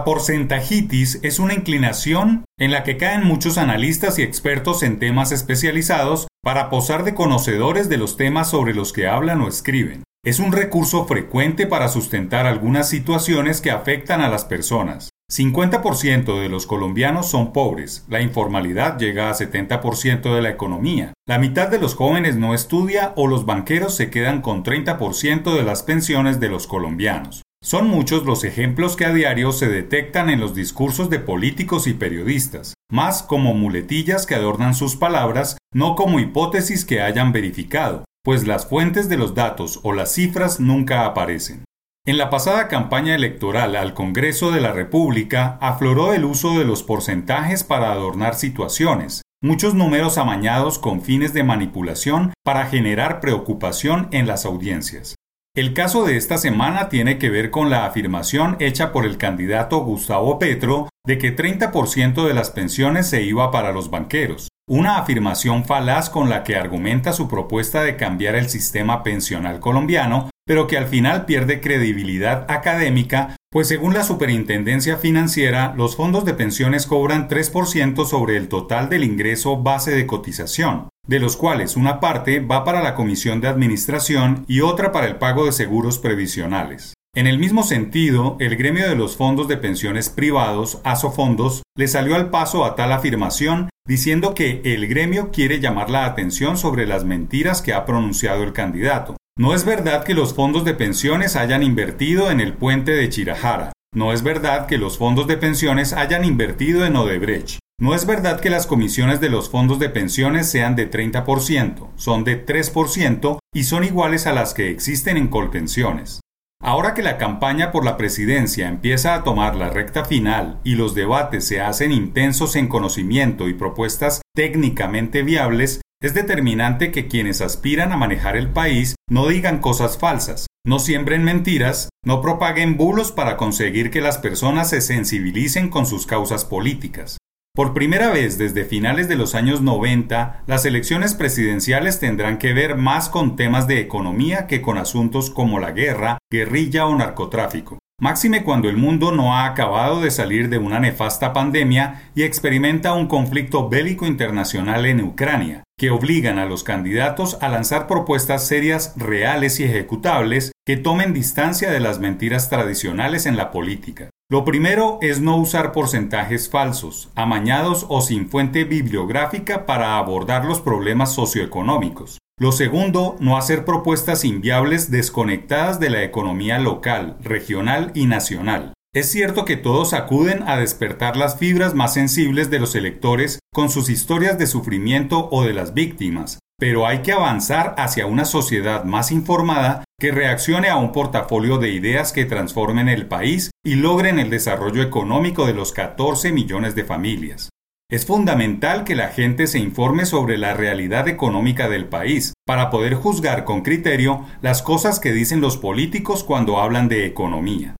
La porcentajitis es una inclinación en la que caen muchos analistas y expertos en temas especializados para posar de conocedores de los temas sobre los que hablan o escriben. Es un recurso frecuente para sustentar algunas situaciones que afectan a las personas. 50% de los colombianos son pobres, la informalidad llega a 70% de la economía, la mitad de los jóvenes no estudia o los banqueros se quedan con 30% de las pensiones de los colombianos. Son muchos los ejemplos que a diario se detectan en los discursos de políticos y periodistas, más como muletillas que adornan sus palabras, no como hipótesis que hayan verificado, pues las fuentes de los datos o las cifras nunca aparecen. En la pasada campaña electoral al Congreso de la República afloró el uso de los porcentajes para adornar situaciones, muchos números amañados con fines de manipulación para generar preocupación en las audiencias. El caso de esta semana tiene que ver con la afirmación hecha por el candidato Gustavo Petro de que 30% de las pensiones se iba para los banqueros, una afirmación falaz con la que argumenta su propuesta de cambiar el sistema pensional colombiano, pero que al final pierde credibilidad académica, pues según la Superintendencia Financiera, los fondos de pensiones cobran 3% sobre el total del ingreso base de cotización, de los cuales una parte va para la Comisión de Administración y otra para el pago de seguros previsionales. En el mismo sentido, el gremio de los fondos de pensiones privados, ASOFondos, le salió al paso a tal afirmación diciendo que el gremio quiere llamar la atención sobre las mentiras que ha pronunciado el candidato. No es verdad que los fondos de pensiones hayan invertido en el puente de Chirajara. No es verdad que los fondos de pensiones hayan invertido en Odebrecht. No es verdad que las comisiones de los fondos de pensiones sean de 30%, son de 3% y son iguales a las que existen en Colpensiones. Ahora que la campaña por la presidencia empieza a tomar la recta final y los debates se hacen intensos en conocimiento y propuestas técnicamente viables, es determinante que quienes aspiran a manejar el país no digan cosas falsas, no siembren mentiras, no propaguen bulos para conseguir que las personas se sensibilicen con sus causas políticas. Por primera vez desde finales de los años 90, las elecciones presidenciales tendrán que ver más con temas de economía que con asuntos como la guerra, guerrilla o narcotráfico. Máxime cuando el mundo no ha acabado de salir de una nefasta pandemia y experimenta un conflicto bélico internacional en Ucrania, que obligan a los candidatos a lanzar propuestas serias, reales y ejecutables que tomen distancia de las mentiras tradicionales en la política. Lo primero es no usar porcentajes falsos, amañados o sin fuente bibliográfica para abordar los problemas socioeconómicos. Lo segundo, no hacer propuestas inviables desconectadas de la economía local, regional y nacional. Es cierto que todos acuden a despertar las fibras más sensibles de los electores con sus historias de sufrimiento o de las víctimas, pero hay que avanzar hacia una sociedad más informada que reaccione a un portafolio de ideas que transformen el país y logren el desarrollo económico de los 14 millones de familias. Es fundamental que la gente se informe sobre la realidad económica del país para poder juzgar con criterio las cosas que dicen los políticos cuando hablan de economía.